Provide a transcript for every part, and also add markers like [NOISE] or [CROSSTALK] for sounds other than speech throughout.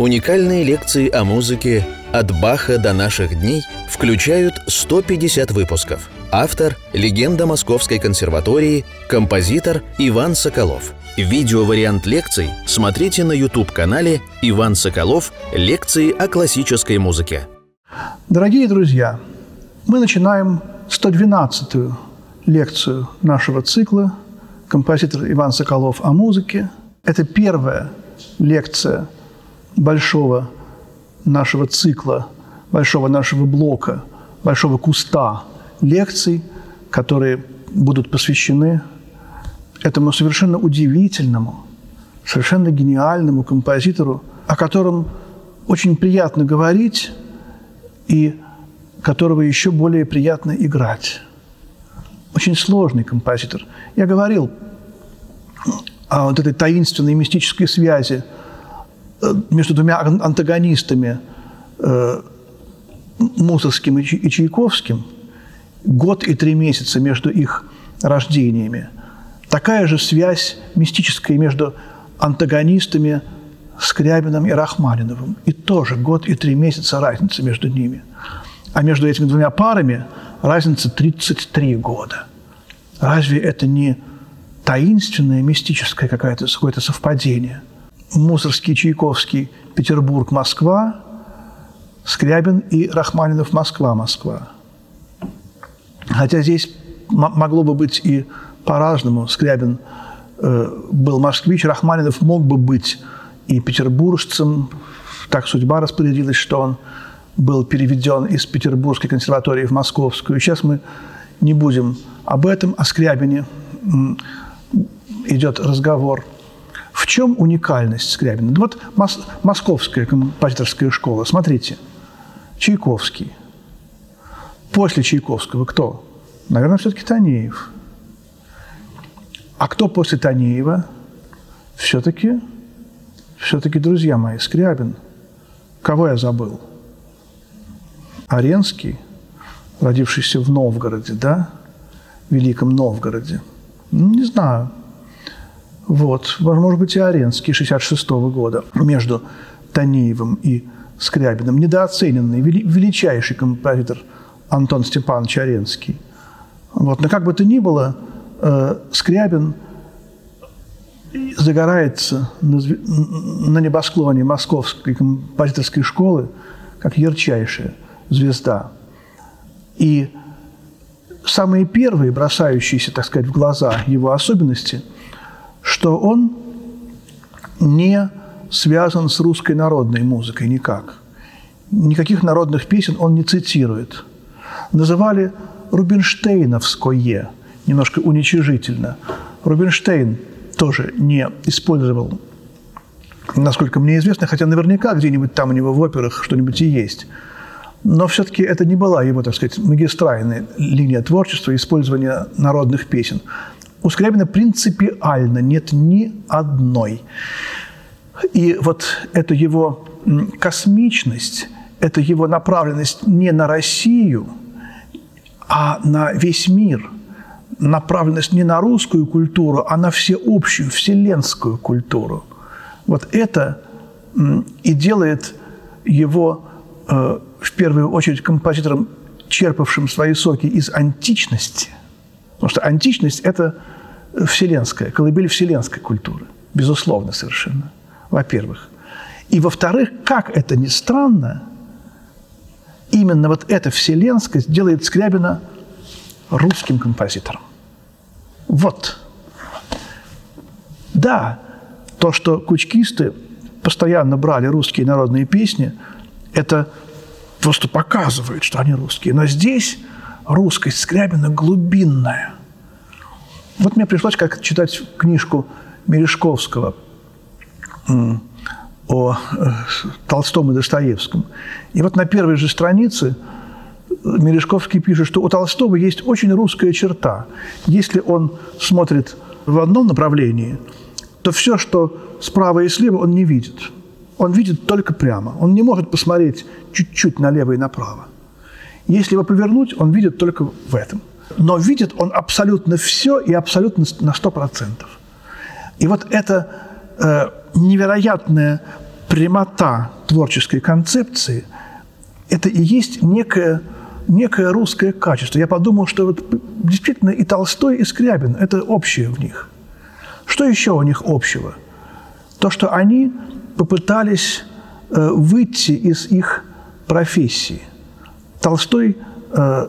Уникальные лекции о музыке «От Баха до наших дней» включают 150 выпусков. Автор – легенда Московской консерватории, композитор Иван Соколов. Видеовариант лекций смотрите на YouTube-канале «Иван Соколов. Лекции о классической музыке». Дорогие друзья, мы начинаем 112-ю лекцию нашего цикла «Композитор Иван Соколов о музыке». Это первая лекция – большого нашего цикла, большого нашего блока, большого куста лекций, которые будут посвящены этому совершенно удивительному, совершенно гениальному композитору, о котором очень приятно говорить и которого еще более приятно играть. Очень сложный композитор. Я говорил о вот этой таинственной мистической связи – между двумя антагонистами э, Мусорским и Чайковским, год и три месяца между их рождениями. Такая же связь мистическая между антагонистами Скрябиным и Рахманиновым. И тоже год и три месяца разница между ними. А между этими двумя парами разница 33 года. Разве это не таинственное, мистическое какое-то какое совпадение – Мусорский, Чайковский, Петербург, Москва, Скрябин и Рахманинов, Москва, Москва. Хотя здесь могло бы быть и по-разному. Скрябин э, был москвич, Рахманинов мог бы быть и петербуржцем. Так судьба распорядилась, что он был переведен из Петербургской консерватории в Московскую. Сейчас мы не будем об этом, о Скрябине идет разговор – в чем уникальность Скрябина? Вот мос- московская композиторская школа. Смотрите, Чайковский. После Чайковского кто? Наверное, все-таки Танеев. А кто после Танеева? Все-таки, все-таки, друзья мои, Скрябин. Кого я забыл? Аренский, родившийся в Новгороде, да? Великом Новгороде. Не знаю. Вот. Может быть, и Оренский 66 -го года между Танеевым и Скрябиным. Недооцененный, величайший композитор Антон Степанович Оренский. Вот. Но как бы то ни было, э, Скрябин загорается на, на небосклоне Московской композиторской школы как ярчайшая звезда. И самые первые, бросающиеся, так сказать, в глаза его особенности – что он не связан с русской народной музыкой никак. Никаких народных песен он не цитирует. Называли Рубинштейновское, немножко уничижительно. Рубинштейн тоже не использовал, насколько мне известно, хотя наверняка где-нибудь там у него в операх что-нибудь и есть. Но все-таки это не была его, так сказать, магистральная линия творчества, использования народных песен у Скрябина принципиально нет ни одной. И вот эту его космичность, эту его направленность не на Россию, а на весь мир, направленность не на русскую культуру, а на всеобщую, вселенскую культуру. Вот это и делает его э, в первую очередь композитором, черпавшим свои соки из античности – Потому что античность – это вселенская, колыбель вселенской культуры. Безусловно, совершенно. Во-первых. И во-вторых, как это ни странно, именно вот эта вселенскость делает Скрябина русским композитором. Вот. Да, то, что кучкисты постоянно брали русские народные песни, это просто показывает, что они русские. Но здесь русскость Скрябина глубинная. Вот мне пришлось как читать книжку Мережковского о э, Толстом и Достоевском. И вот на первой же странице Мережковский пишет, что у Толстого есть очень русская черта. Если он смотрит в одном направлении, то все, что справа и слева, он не видит. Он видит только прямо. Он не может посмотреть чуть-чуть налево и направо. Если его повернуть, он видит только в этом. Но видит он абсолютно все и абсолютно на 100%. И вот это э, невероятное прямота творческой концепции – это и есть некое, некое русское качество. Я подумал, что вот действительно и Толстой, и Скрябин – это общее в них. Что еще у них общего? То, что они попытались э, выйти из их профессии. Толстой э,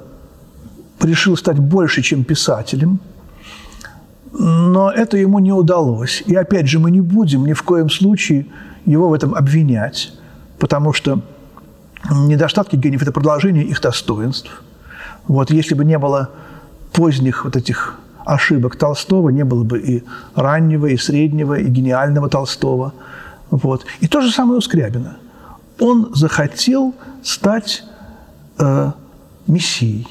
решил стать больше, чем писателем, но это ему не удалось. И опять же, мы не будем ни в коем случае его в этом обвинять, потому что недостатки гениев – это продолжение их достоинств. Вот если бы не было поздних вот этих ошибок Толстого, не было бы и раннего, и среднего, и гениального Толстого. Вот. И то же самое у Скрябина. Он захотел стать э, мессией.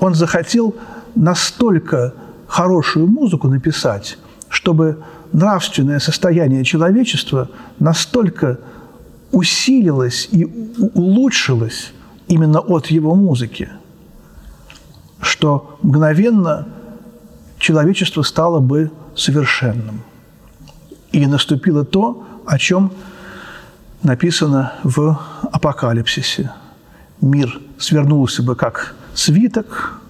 Он захотел настолько хорошую музыку написать, чтобы нравственное состояние человечества настолько усилилось и улучшилось именно от его музыки, что мгновенно человечество стало бы совершенным. И наступило то, о чем написано в Апокалипсисе. Мир свернулся бы как свиток,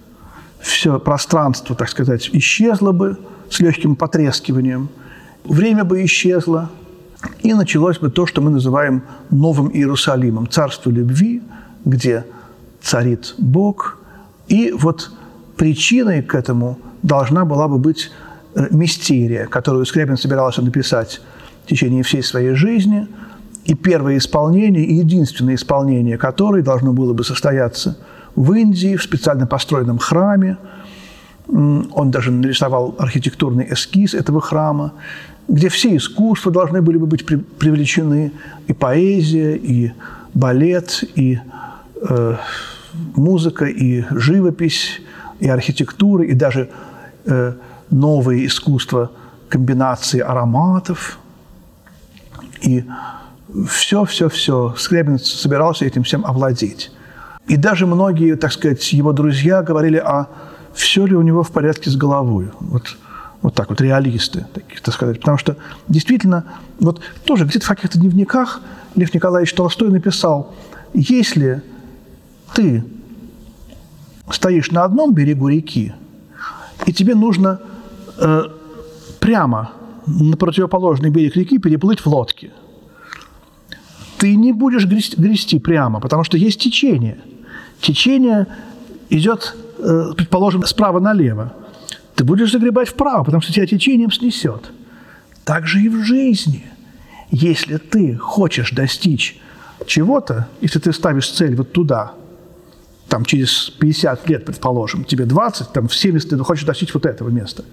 все пространство, так сказать, исчезло бы с легким потрескиванием, время бы исчезло, и началось бы то, что мы называем Новым Иерусалимом, царство любви, где царит Бог. И вот причиной к этому должна была бы быть э, мистерия, которую Скрябин собирался написать в течение всей своей жизни, и первое исполнение, и единственное исполнение которой должно было бы состояться в Индии, в специально построенном храме. Он даже нарисовал архитектурный эскиз этого храма, где все искусства должны были бы быть привлечены, и поэзия, и балет, и э, музыка, и живопись, и архитектура, и даже э, новые искусства комбинации ароматов. И все, все, все. Скрябин собирался этим всем овладеть. И даже многие, так сказать, его друзья говорили, а все ли у него в порядке с головой. Вот, вот так вот, реалисты, таких, так сказать. Потому что действительно, вот тоже где-то в каких-то дневниках Лев Николаевич Толстой написал, если ты стоишь на одном берегу реки, и тебе нужно э, прямо на противоположный берег реки переплыть в лодке. Ты не будешь грести, грести прямо, потому что есть течение – течение идет, э, предположим, справа налево, ты будешь загребать вправо, потому что тебя течением снесет. Так же и в жизни. Если ты хочешь достичь чего-то, если ты ставишь цель вот туда, там через 50 лет, предположим, тебе 20, там в 70 ты хочешь достичь вот этого места,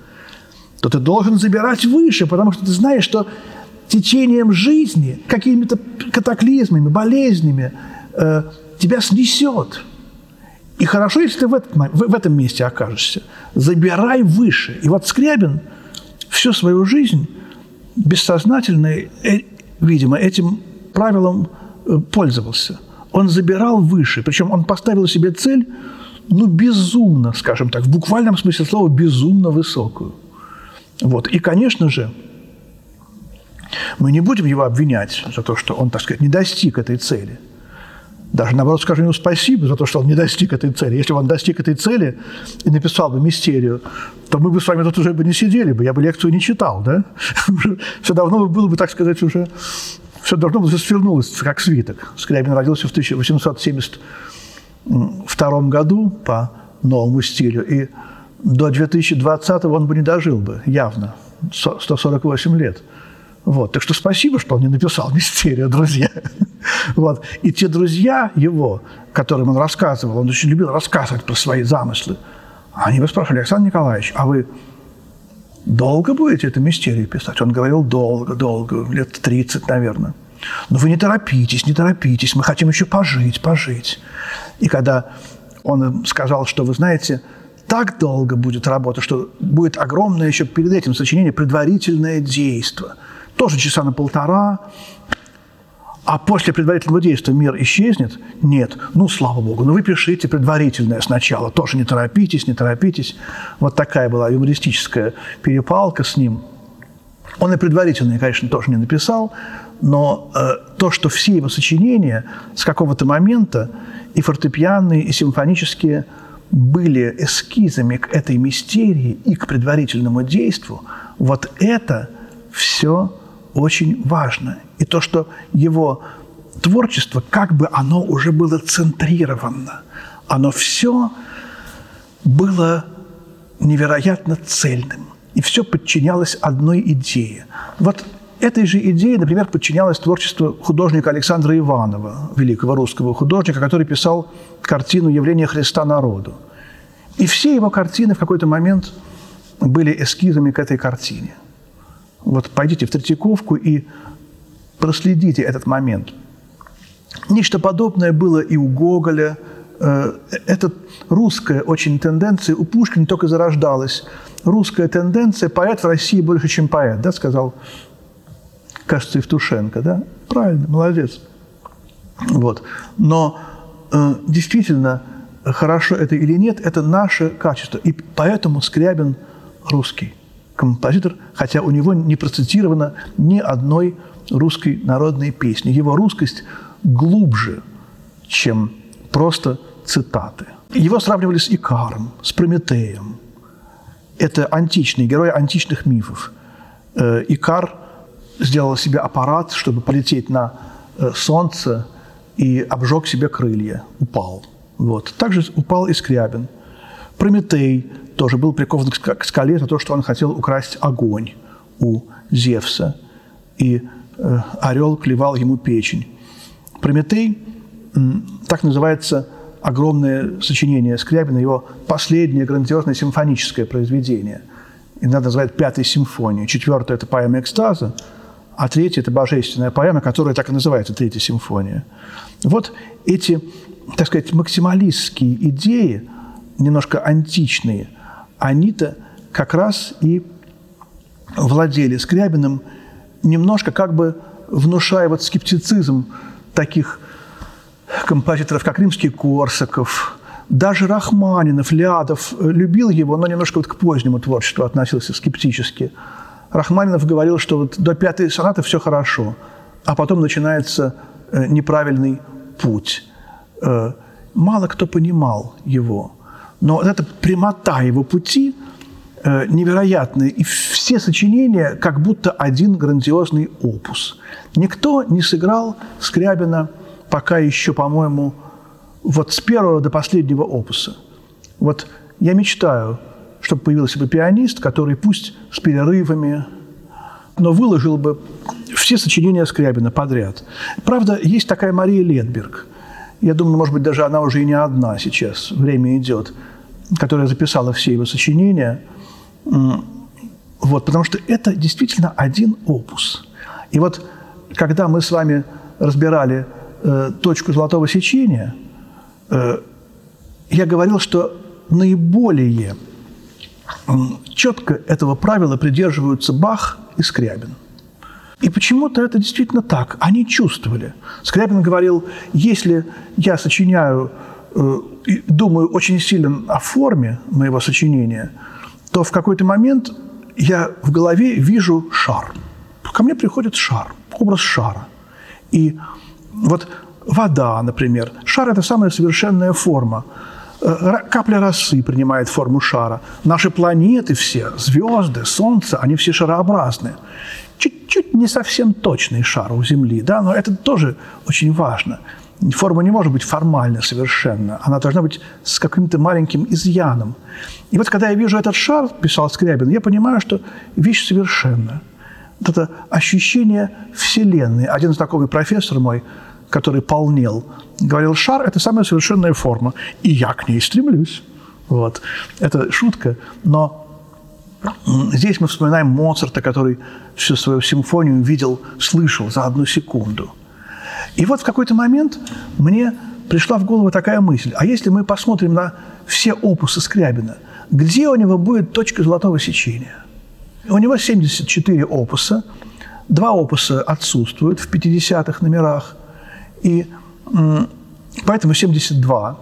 то ты должен забирать выше, потому что ты знаешь, что течением жизни, какими-то катаклизмами, болезнями э, тебя снесет. И хорошо, если ты в, этот, в, в этом месте окажешься. Забирай выше. И вот Скрябин всю свою жизнь бессознательно, э, видимо, этим правилом э, пользовался. Он забирал выше. Причем он поставил себе цель, ну, безумно, скажем так, в буквальном смысле слова, безумно высокую. Вот. И, конечно же, мы не будем его обвинять за то, что он, так сказать, не достиг этой цели – даже, наоборот, скажу ему спасибо за то, что он не достиг этой цели. Если бы он достиг этой цели и написал бы мистерию, то мы бы с вами тут уже бы не сидели бы, я бы лекцию не читал, да? [LAUGHS] Все давно было бы, так сказать, уже... Все должно было свернулось, как свиток. Скрябин родился в 1872 году по новому стилю, и до 2020 он бы не дожил бы, явно, 148 лет. Вот. Так что спасибо, что он не написал [LAUGHS] мистерию, друзья. Вот. И те друзья его, которым он рассказывал, он очень любил рассказывать про свои замыслы, они бы спрашивали, Александр Николаевич, а вы долго будете эту мистерию писать? Он говорил, долго, долго, лет 30, наверное. Но вы не торопитесь, не торопитесь, мы хотим еще пожить, пожить. И когда он сказал, что, вы знаете, так долго будет работа, что будет огромное еще перед этим сочинение предварительное действие – тоже часа на полтора, а после предварительного действия мир исчезнет? Нет. Ну, слава богу. Ну, вы пишите предварительное сначала. Тоже не торопитесь, не торопитесь. Вот такая была юмористическая перепалка с ним. Он и предварительное, конечно, тоже не написал, но э, то, что все его сочинения с какого-то момента и фортепианные, и симфонические были эскизами к этой мистерии и к предварительному действию, вот это все очень важно. И то, что его творчество, как бы оно уже было центрировано, оно все было невероятно цельным. И все подчинялось одной идее. Вот этой же идее, например, подчинялось творчество художника Александра Иванова, великого русского художника, который писал картину «Явление Христа народу». И все его картины в какой-то момент были эскизами к этой картине. Вот пойдите в Третьяковку и проследите этот момент. Нечто подобное было и у Гоголя. Э, это русская очень тенденция у Пушкина только зарождалась. Русская тенденция – поэт в России больше, чем поэт, да, сказал, кажется, Евтушенко, да? Правильно, молодец. Вот. Но э, действительно, хорошо это или нет, это наше качество. И поэтому Скрябин русский композитор, хотя у него не процитировано ни одной русской народной песни. Его русскость глубже, чем просто цитаты. Его сравнивали с Икаром, с Прометеем. Это античные герои античных мифов. Э, Икар сделал себе аппарат, чтобы полететь на э, солнце и обжег себе крылья, упал. Вот. Также упал и Скрябин. Прометей тоже был прикован к скале за то, что он хотел украсть огонь у Зевса. И э, орел клевал ему печень. Прометей, так называется огромное сочинение Скрябина, его последнее грандиозное симфоническое произведение. Иногда называют пятой симфонией. Четвертая – это поэма экстаза, а третья – это божественная поэма, которая так и называется «Третья симфония». Вот эти, так сказать, максималистские идеи, немножко античные, они-то как раз и владели Скрябиным, немножко как бы внушая вот скептицизм таких композиторов, как Римский Корсаков, даже Рахманинов, Лядов любил его, но немножко вот к позднему творчеству относился скептически. Рахманинов говорил, что вот до пятой сонаты все хорошо, а потом начинается э, неправильный путь. Э, мало кто понимал его. Но вот эта прямота его пути э, невероятная. И все сочинения как будто один грандиозный опус. Никто не сыграл Скрябина пока еще, по-моему, вот с первого до последнего опуса. Вот я мечтаю, чтобы появился бы пианист, который пусть с перерывами, но выложил бы все сочинения Скрябина подряд. Правда, есть такая Мария Летберг. Я думаю, может быть, даже она уже и не одна сейчас, время идет, которая записала все его сочинения. Вот, потому что это действительно один опус. И вот когда мы с вами разбирали э, точку золотого сечения, э, я говорил, что наиболее четко этого правила придерживаются Бах и Скрябин. И почему-то это действительно так. Они чувствовали. Скрябин говорил, если я сочиняю, э, думаю очень сильно о форме моего сочинения, то в какой-то момент я в голове вижу шар. Ко мне приходит шар, образ шара. И вот вода, например. Шар – это самая совершенная форма. Э, капля росы принимает форму шара. Наши планеты все, звезды, Солнце, они все шарообразные. Чуть-чуть не совсем точный шар у Земли, да, но это тоже очень важно. Форма не может быть формально совершенно, она должна быть с каким-то маленьким изъяном. И вот когда я вижу этот шар, писал Скрябин, я понимаю, что вещь совершенна. Вот это ощущение Вселенной. Один знакомый профессор мой, который полнел, говорил, шар – это самая совершенная форма, и я к ней стремлюсь. Вот. Это шутка, но здесь мы вспоминаем Моцарта, который всю свою симфонию видел, слышал за одну секунду. И вот в какой-то момент мне пришла в голову такая мысль, а если мы посмотрим на все опусы Скрябина, где у него будет точка золотого сечения? У него 74 опуса, два опуса отсутствуют в 50-х номерах, и поэтому 72.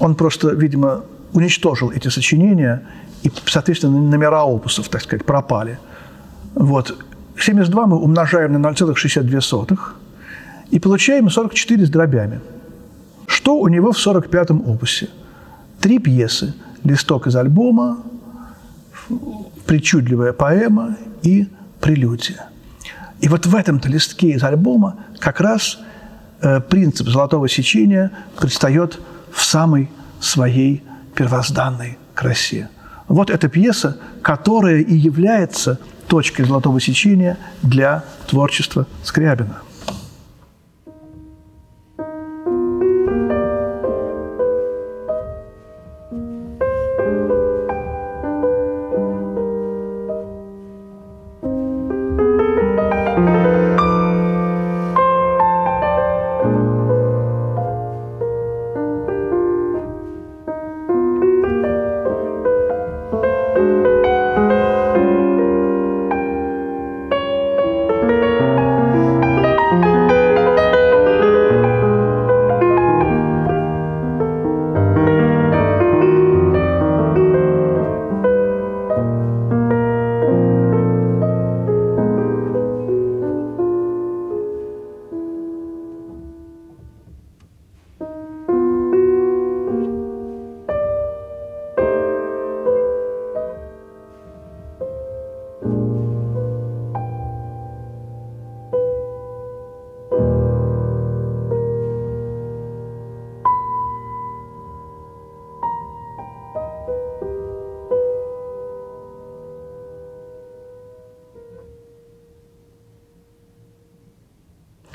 Он просто, видимо, уничтожил эти сочинения, и, соответственно, номера опусов, так сказать, пропали. Вот. 72 мы умножаем на 0,62 и получаем 44 с дробями. Что у него в 45-м опусе? Три пьесы. Листок из альбома, причудливая поэма и прелюдия. И вот в этом-то листке из альбома как раз э, принцип золотого сечения предстает в самой своей первозданной красе. Вот эта пьеса, которая и является точкой золотого сечения для творчества Скрябина.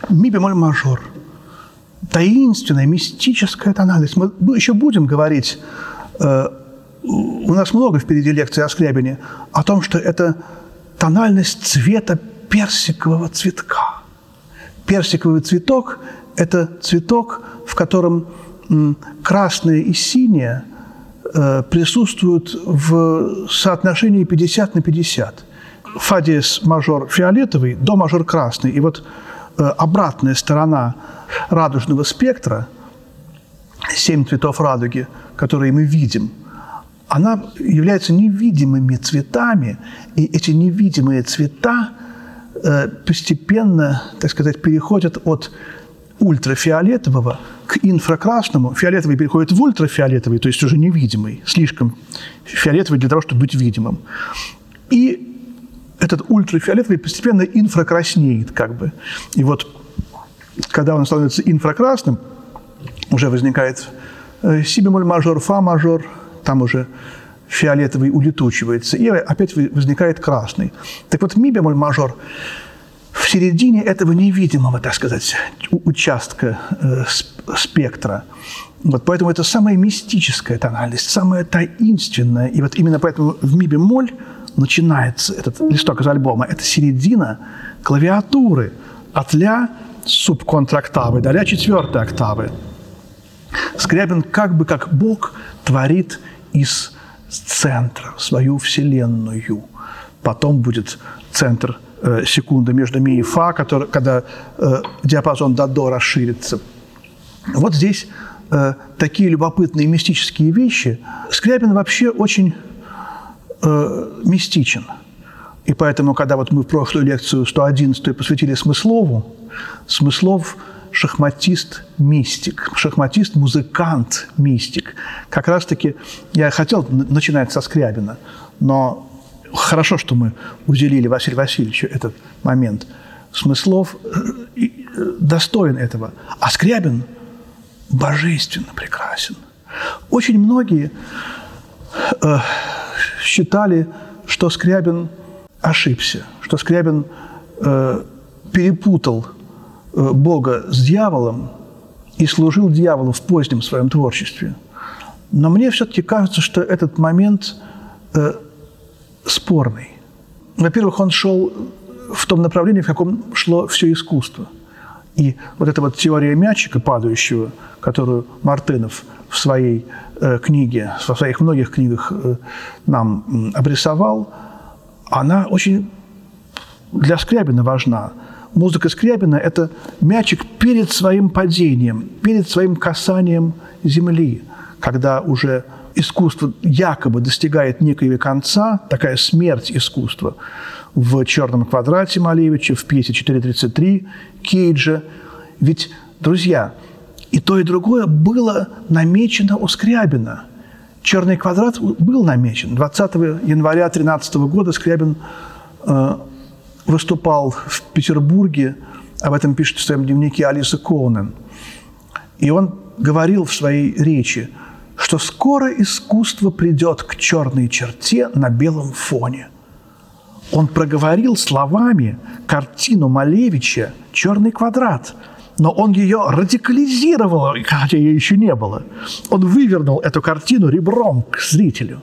Ми бемоль мажор. Таинственная, мистическая тональность. Мы еще будем говорить, э, у нас много впереди лекций о Скрябине, о том, что это тональность цвета персикового цветка. Персиковый цветок – это цветок, в котором красное и синее э, присутствуют в соотношении 50 на 50. Фа диез мажор фиолетовый, до мажор красный. И вот обратная сторона радужного спектра, семь цветов радуги, которые мы видим, она является невидимыми цветами, и эти невидимые цвета э, постепенно, так сказать, переходят от ультрафиолетового к инфракрасному. Фиолетовый переходит в ультрафиолетовый, то есть уже невидимый, слишком фиолетовый для того, чтобы быть видимым. И этот ультрафиолетовый постепенно инфракраснеет как бы. И вот когда он становится инфракрасным, уже возникает э, си бемоль мажор, фа мажор, там уже фиолетовый улетучивается, и опять возникает красный. Так вот, ми бемоль мажор в середине этого невидимого, так сказать, участка э, спектра. Вот поэтому это самая мистическая тональность, самая таинственная. И вот именно поэтому в ми бемоль – начинается этот листок из альбома, это середина клавиатуры от ля субконтрактавы до ля четвертой октавы. Скрябин как бы как Бог творит из центра свою вселенную. Потом будет центр э, секунды между ми и фа, который, когда э, диапазон до до расширится. Вот здесь э, такие любопытные мистические вещи. Скрябин вообще очень э, мистичен. И поэтому, когда вот мы в прошлую лекцию 111 посвятили Смыслову, Смыслов – шахматист-мистик, шахматист-музыкант-мистик. Как раз-таки я хотел начинать со Скрябина, но хорошо, что мы уделили Василию Васильевичу этот момент. Смыслов э, э, достоин этого, а Скрябин божественно прекрасен. Очень многие э, считали, что Скрябин ошибся, что Скрябин э, перепутал э, Бога с дьяволом и служил дьяволу в позднем своем творчестве. Но мне все-таки кажется, что этот момент э, спорный. Во-первых, он шел в том направлении, в каком шло все искусство. И вот эта вот теория мячика падающего, которую Мартынов в своей э, книге, в своих многих книгах э, нам обрисовал, она очень для Скрябина важна. Музыка Скрябина – это мячик перед своим падением, перед своим касанием земли, когда уже искусство якобы достигает некоего конца, такая смерть искусства. в «Черном квадрате» Малевича, в пьесе «4.33» Кейджа. Ведь, друзья, и то, и другое было намечено у Скрябина. «Черный квадрат» был намечен. 20 января 2013 года Скрябин э, выступал в Петербурге, об этом пишет в своем дневнике Алиса Коунен. И он говорил в своей речи, что скоро искусство придет к черной черте на белом фоне. Он проговорил словами картину Малевича «Черный квадрат», но он ее радикализировал, хотя ее еще не было. Он вывернул эту картину ребром к зрителю.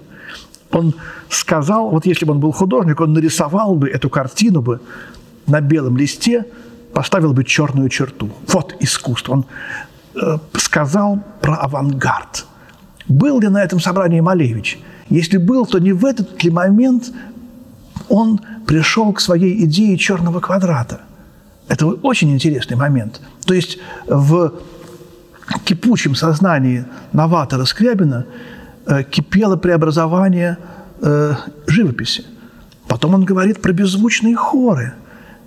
Он сказал, вот если бы он был художник, он нарисовал бы эту картину бы на белом листе, поставил бы черную черту. Вот искусство. Он э, сказал про авангард. Был ли на этом собрании Малевич? Если был, то не в этот ли момент он пришел к своей идее черного квадрата? Это очень интересный момент. То есть в кипучем сознании новатора Скрябина э, кипело преобразование э, живописи. Потом он говорит про беззвучные хоры.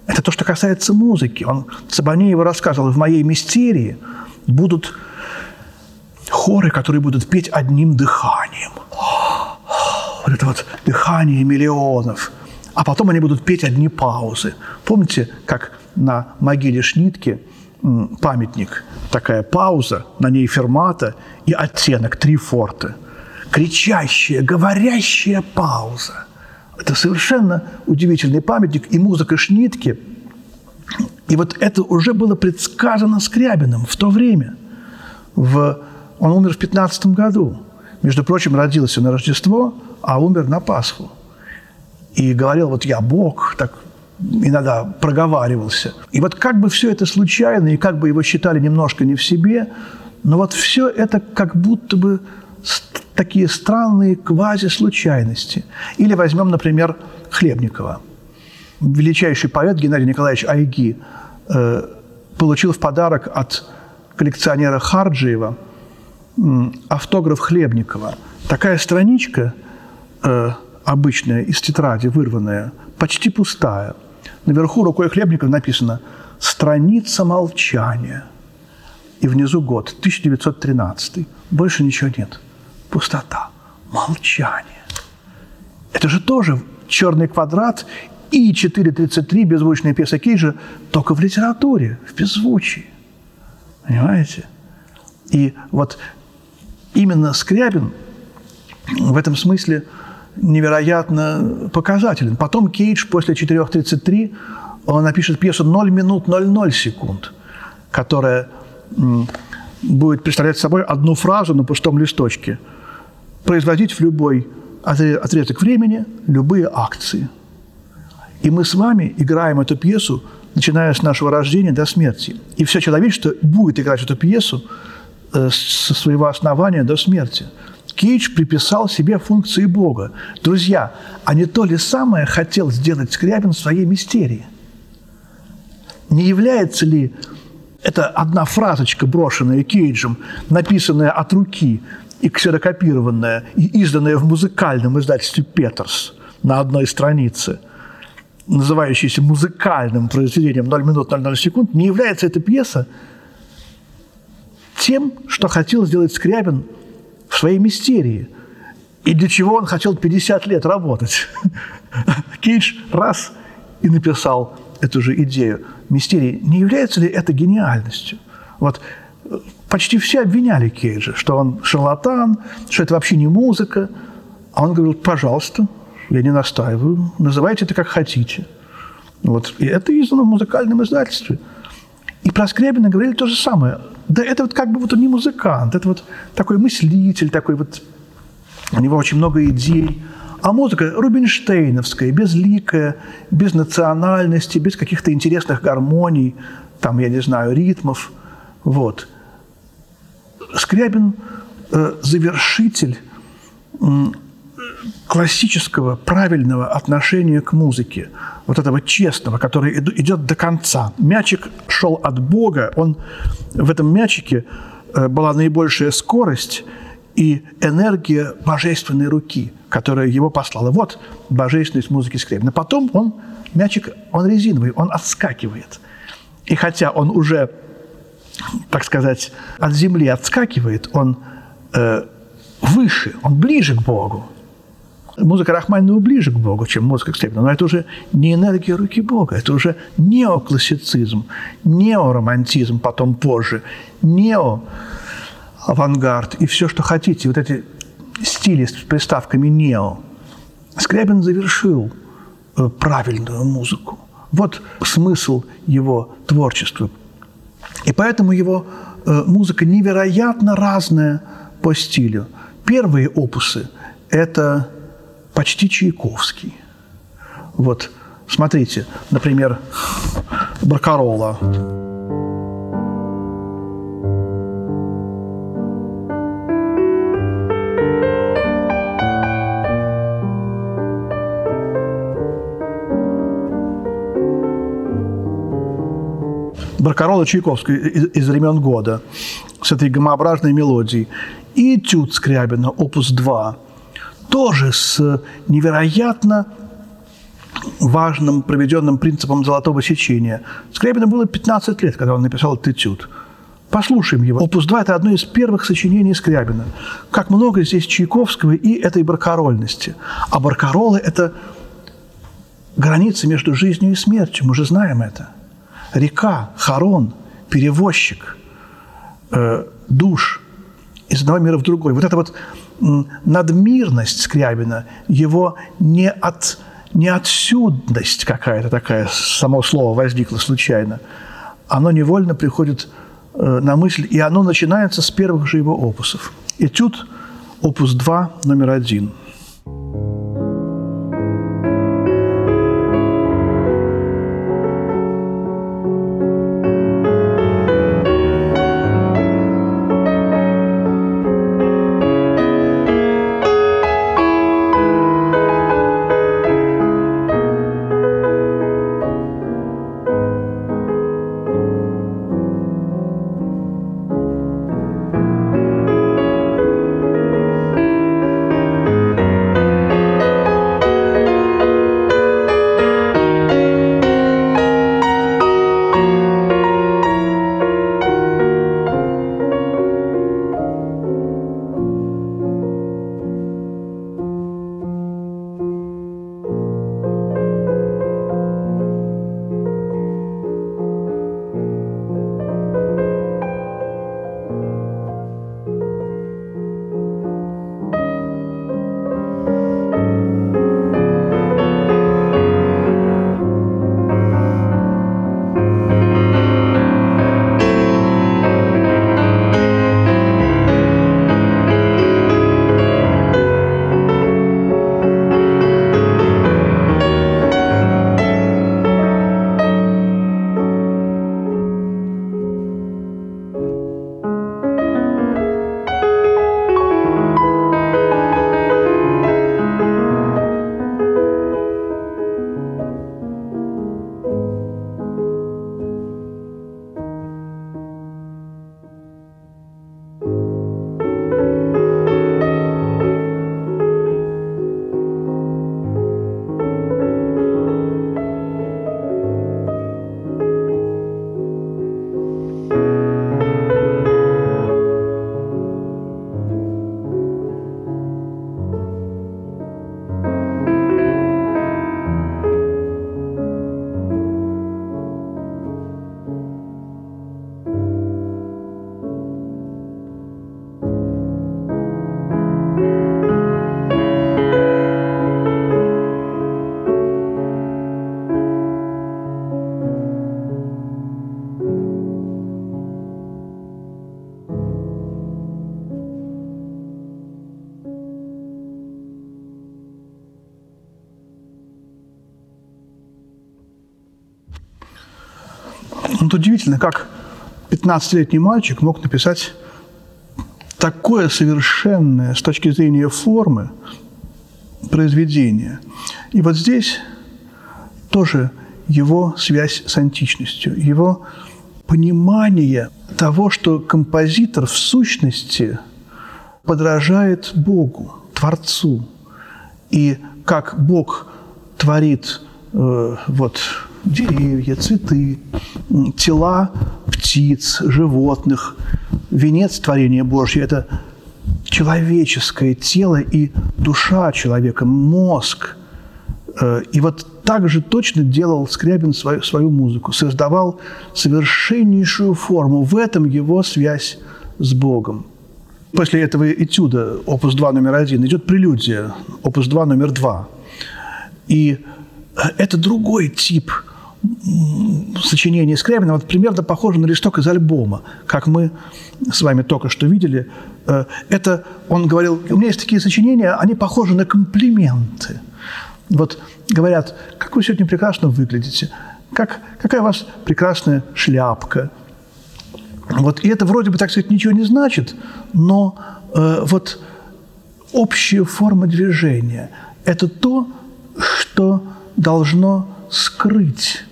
Это то, что касается музыки. Он, Цабанеева рассказывал, в моей мистерии будут хоры, которые будут петь одним дыханием. Вот это вот дыхание миллионов. А потом они будут петь одни паузы. Помните, как на могиле Шнитке памятник, такая пауза, на ней фермата и оттенок, три форта. Кричащая, говорящая пауза. Это совершенно удивительный памятник. И музыка Шнитки. И вот это уже было предсказано Скрябиным в то время. В... Он умер в 15 году. Между прочим, родился на Рождество, а умер на Пасху. И говорил, вот я Бог, так иногда проговаривался. И вот как бы все это случайно, и как бы его считали немножко не в себе, но вот все это как будто бы такие странные квази-случайности. Или возьмем, например, Хлебникова. Величайший поэт Геннадий Николаевич Айги э, получил в подарок от коллекционера Харджиева автограф Хлебникова. Такая страничка э, обычная, из тетради вырванная, почти пустая – Наверху рукой Хлебникова написано «Страница молчания». И внизу год, 1913. Больше ничего нет. Пустота, молчание. Это же тоже черный квадрат и 4.33 беззвучная пьеса Кейджа, только в литературе, в беззвучии. Понимаете? И вот именно Скрябин в этом смысле – невероятно показателен. Потом Кейдж после 4.33 он напишет пьесу 0 минут 00 секунд, которая будет представлять собой одну фразу на пустом листочке. Производить в любой отрезок времени любые акции. И мы с вами играем эту пьесу, начиная с нашего рождения до смерти. И все человечество будет играть эту пьесу э, со своего основания до смерти. Кейдж приписал себе функции Бога. Друзья, а не то ли самое хотел сделать Скрябин в своей мистерии? Не является ли это одна фразочка, брошенная Кейджем, написанная от руки и ксерокопированная, и изданная в музыкальном издательстве «Петерс» на одной странице, называющейся музыкальным произведением 0 минут 00 секунд, не является эта пьеса тем, что хотел сделать Скрябин – своей мистерии. И для чего он хотел 50 лет работать. [LAUGHS] Кейдж раз и написал эту же идею мистерии. Не является ли это гениальностью? Вот э, почти все обвиняли Кейджа, что он шарлатан, что это вообще не музыка. А он говорил, пожалуйста, я не настаиваю, называйте это как хотите. Вот. И это издано в музыкальном издательстве. И про Скрябина говорили то же самое. Да это вот как бы вот он не музыкант, это вот такой мыслитель, такой вот... У него очень много идей. А музыка рубинштейновская, безликая, без национальности, без каких-то интересных гармоний, там, я не знаю, ритмов. Вот. Скрябин э, – завершитель классического, правильного отношения к музыке, вот этого честного, который идет до конца. Мячик шел от Бога, он в этом мячике э, была наибольшая скорость, и энергия божественной руки, которая его послала. Вот божественность музыки Скрябина. Потом он, мячик, он резиновый, он отскакивает. И хотя он уже, так сказать, от земли отскакивает, он э, выше, он ближе к Богу. Музыка Рахманинова ближе к Богу, чем музыка Скрябина. Но это уже не энергия руки Бога, это уже неоклассицизм, неоромантизм потом позже, нео авангард и все, что хотите, вот эти стили с приставками «нео». Скрябин завершил э, правильную музыку. Вот смысл его творчества. И поэтому его э, музыка невероятно разная по стилю. Первые опусы – это почти Чайковский. Вот, смотрите, например, Баркарола. Баркарола Чайковского из, из времен года с этой гомообразной мелодией. И этюд Скрябина, опус 2, тоже с невероятно важным проведенным принципом золотого сечения. Скрябину было 15 лет, когда он написал этот этюд. Послушаем его. Опус 2 – это одно из первых сочинений Скрябина. Как много здесь Чайковского и этой баркарольности. А баркаролы – это граница между жизнью и смертью. Мы же знаем это – река, Харон, перевозчик, э, душ из одного мира в другой. Вот эта вот надмирность Скрябина, его не от неотсюдность какая-то такая, само слово возникло случайно, оно невольно приходит э, на мысль, и оно начинается с первых же его опусов. Этюд, опус 2, номер один удивительно, как 15-летний мальчик мог написать такое совершенное с точки зрения формы произведение. И вот здесь тоже его связь с античностью, его понимание того, что композитор в сущности подражает Богу, Творцу. И как Бог творит э, вот, деревья, цветы, тела птиц, животных. Венец творения Божьего – это человеческое тело и душа человека, мозг. Э, и вот так же точно делал Скрябин свою, свою музыку, создавал совершеннейшую форму. В этом его связь с Богом. После этого этюда, опус 2 номер один, идет прелюдия, опус 2 номер два. И э, это другой тип сочинения Скрябина, вот примерно похоже на листок из альбома, как мы с вами только что видели. Э, это, он говорил, у меня есть такие сочинения, они похожи на комплименты. Вот говорят, как вы сегодня прекрасно выглядите, как, какая у вас прекрасная шляпка. Вот, и это вроде бы, так сказать, ничего не значит, но э, вот общая форма движения – это то, что должно скрыть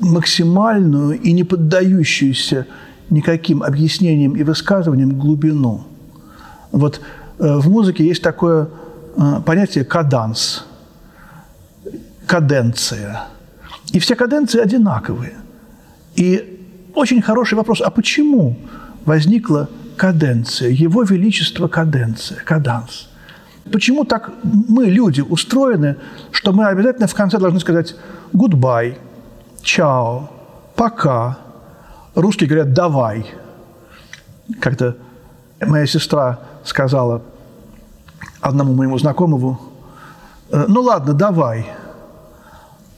максимальную и не поддающуюся никаким объяснениям и высказываниям глубину. Вот э, в музыке есть такое э, понятие каданс, каденция. И все каденции одинаковые. И очень хороший вопрос, а почему возникла каденция, его величество каденция, каданс? Почему так мы, люди, устроены, что мы обязательно в конце должны сказать «гудбай», «чао», «пока», русские говорят «давай». Как-то моя сестра сказала одному моему знакомому, «Э, ну ладно, давай.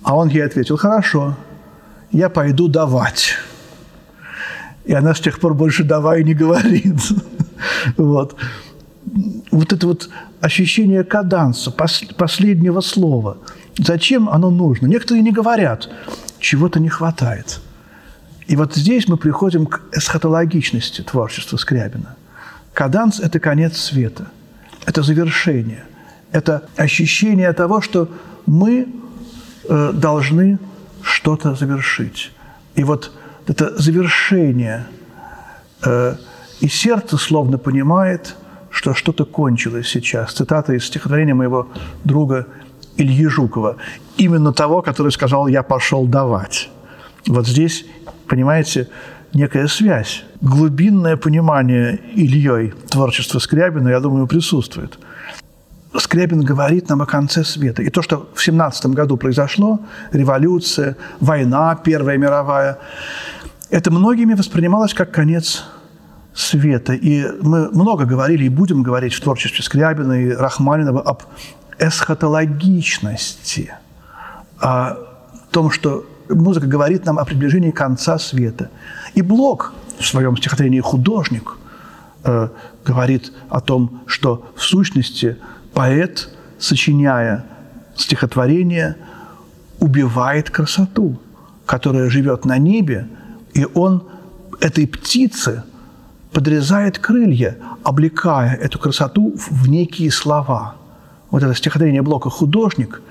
А он ей ответил, хорошо, я пойду давать. И она с тех пор больше давай не говорит. [LAUGHS] Вот. Вот это вот ощущение каданса, последнего слова. Зачем оно нужно? Некоторые не говорят, чего-то не хватает – и вот здесь мы приходим к эсхатологичности творчества Скрябина. Каданс – это конец света, это завершение, это ощущение того, что мы э, должны что-то завершить. И вот это завершение, э, и сердце словно понимает, что что-то кончилось сейчас. Цитата из стихотворения моего друга Ильи Жукова. Именно того, который сказал «я пошел давать». Вот здесь понимаете, некая связь. Глубинное понимание Ильей творчества Скрябина, я думаю, присутствует. Скрябин говорит нам о конце света. И то, что в 17 году произошло, революция, война Первая мировая, это многими воспринималось как конец света. И мы много говорили и будем говорить в творчестве Скрябина и Рахманинова об эсхатологичности, о том, что музыка говорит нам о приближении конца света. И Блок в своем стихотворении «Художник» э, говорит о том, что в сущности поэт, сочиняя стихотворение, убивает красоту, которая живет на небе, и он этой птице подрезает крылья, облекая эту красоту в некие слова. Вот это стихотворение Блока «Художник» –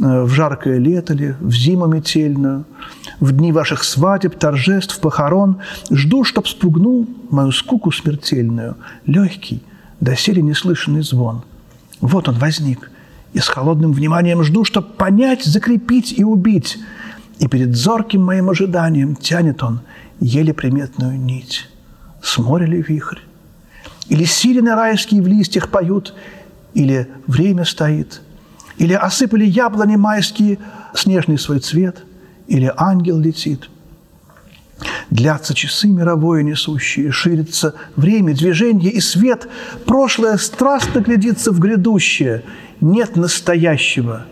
Э, в жаркое лето ли, в зиму метельную, в дни ваших свадеб, торжеств, похорон, жду, чтоб спугнул мою скуку смертельную, легкий, доселе неслышанный звон. Вот он возник, и с холодным вниманием жду, чтоб понять, закрепить и убить. И перед зорким моим ожиданием тянет он еле приметную нить. С моря ли вихрь? Или сирены райские в листьях поют, или время стоит – или осыпали яблони майские снежный свой цвет, или ангел летит. Длятся часы мировое несущие, ширится время, движение и свет. Прошлое страстно глядится в грядущее. Нет настоящего.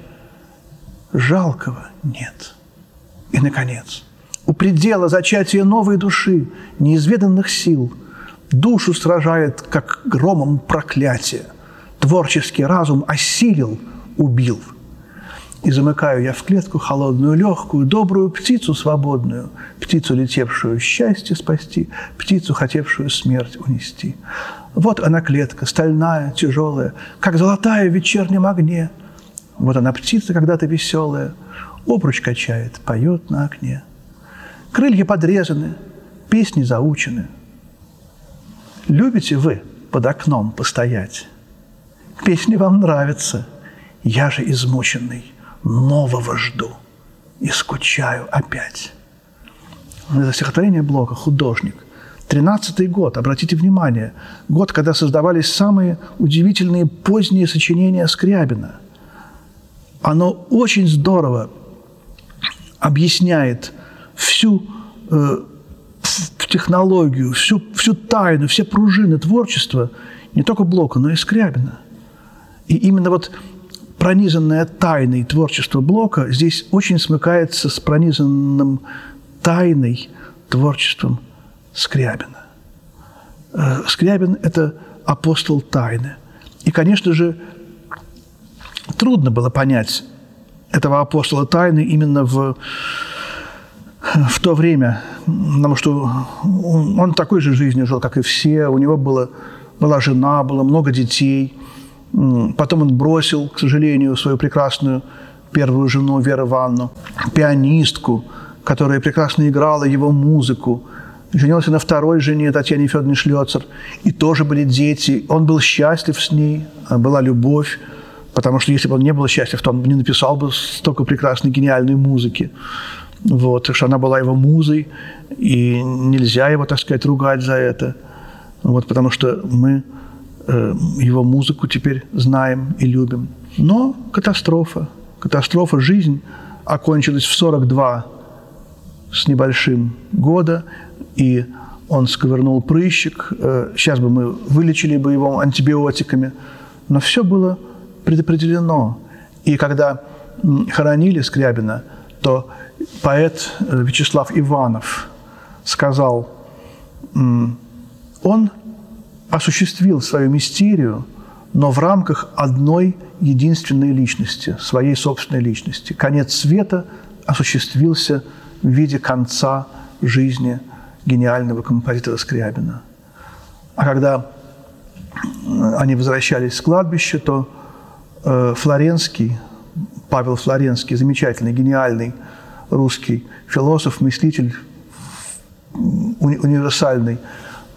Жалкого нет. И, наконец, у предела зачатия новой души, неизведанных сил, душу сражает, как громом проклятие. Творческий разум осилил – убил. И замыкаю я в клетку холодную, легкую, добрую птицу свободную, птицу, летевшую счастье спасти, птицу, хотевшую смерть унести. Вот она клетка, стальная, тяжелая, как золотая в вечернем огне. Вот она птица когда-то веселая, обруч качает, поет на окне. Крылья подрезаны, песни заучены. Любите вы под окном постоять. Песни вам нравятся, я же измученный, нового жду и скучаю опять. Это стихотворение Блока «Художник». Тринадцатый год, обратите внимание, год, когда создавались самые удивительные поздние сочинения Скрябина. Оно очень здорово объясняет всю э, технологию, всю, всю тайну, все пружины творчества не только Блока, но и Скрябина. И именно вот пронизанное тайной творчество Блока здесь очень смыкается с пронизанным тайной творчеством Скрябина. Э, Скрябин – это апостол тайны. И, конечно же, трудно было понять этого апостола тайны именно в, в то время, потому что он, он такой же жизнью жил, как и все. У него было, была жена, было много детей. Потом он бросил, к сожалению, свою прекрасную первую жену Веру Ивановну, пианистку, которая прекрасно играла его музыку. Женился на второй жене Татьяне Федоровне Шлёцер. И тоже были дети. Он был счастлив с ней, была любовь. Потому что если бы он не был счастлив, то он не написал бы столько прекрасной, гениальной музыки. Вот, что она была его музой, и нельзя его, так сказать, ругать за это. Вот, потому что мы э, его музыку теперь знаем и любим. Но катастрофа, катастрофа, жизнь окончилась в 42 с небольшим года, и он сковырнул прыщик. Э, сейчас бы мы вылечили бы его антибиотиками, но все было предопределено. И когда хоронили Скрябина, то поэт э, Вячеслав Иванов сказал, он осуществил свою мистерию, но в рамках одной единственной личности, своей собственной личности. Конец света осуществился в виде конца жизни гениального композитора Скрябина. А когда они возвращались с кладбища, то Э, Флоренский, Павел Флоренский, замечательный, гениальный русский философ, мыслитель, универсальный,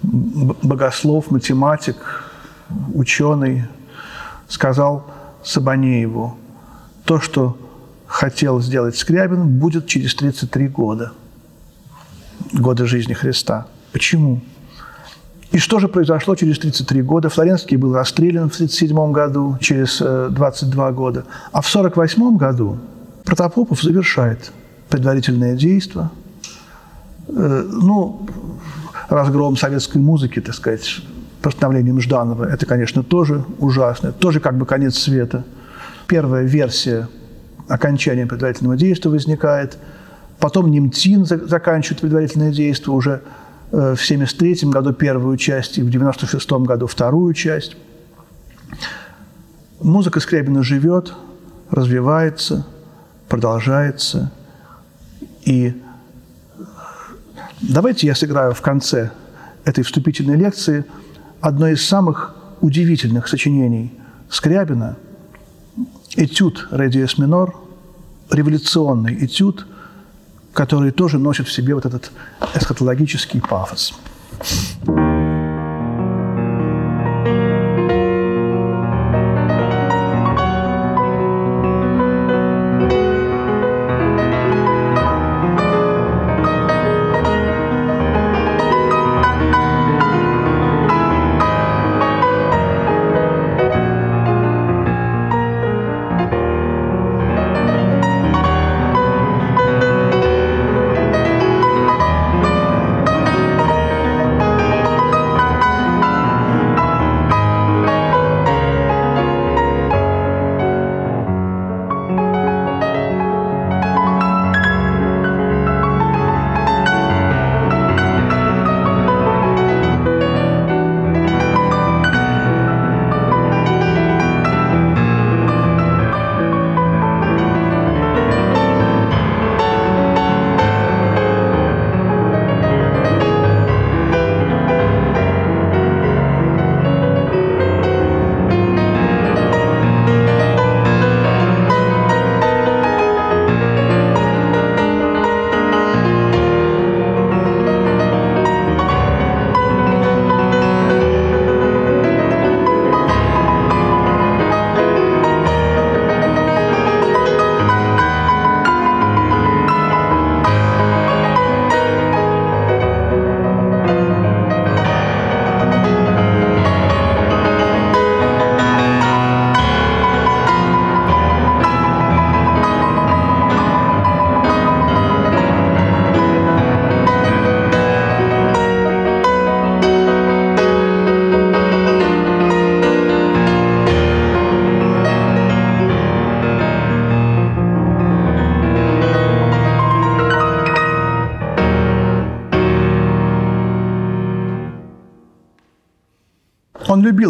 богослов, математик, ученый, сказал Сабанееву, то, что хотел сделать Скрябин, будет через 33 года, года жизни Христа. Почему? И что же произошло через 33 года? Флоренский был расстрелян в 1937 году, через 22 э, года. А в 1948 году Протопопов завершает предварительное действие. Э, ну, разгром советской музыки, так сказать, постановлением Жданова, это, конечно, тоже ужасно. Тоже как бы конец света. Первая версия окончания предварительного действия возникает. Потом Немцин заканчивает предварительное действие уже Э, в 1973 году первую часть и в 1996 году вторую часть. Музыка Скрябина живет, развивается, продолжается. И давайте я сыграю в конце этой вступительной лекции одно из самых удивительных сочинений Скрябина – этюд «Ре диез минор», революционный этюд – который тоже носит в себе вот этот эсхатологический пафос.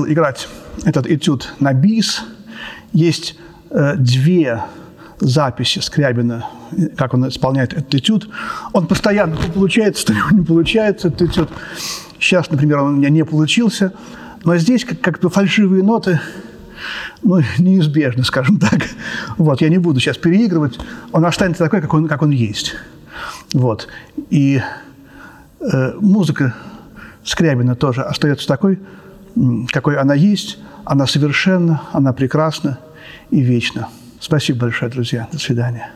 Любил играть этот этюд на бис. Есть э, две записи Скрябина, как он исполняет этот этюд. Он постоянно то получается, то не получается этот этюд. Сейчас, например, он у меня не получился. Но здесь как, как бы фальшивые ноты ну, неизбежны, скажем так. Вот, я не буду сейчас переигрывать. Он останется такой, как он, как он есть. Вот. И э, музыка Скрябина тоже остается такой, какой она есть. Она совершенна, она прекрасна и вечна. Спасибо большое, друзья. До свидания.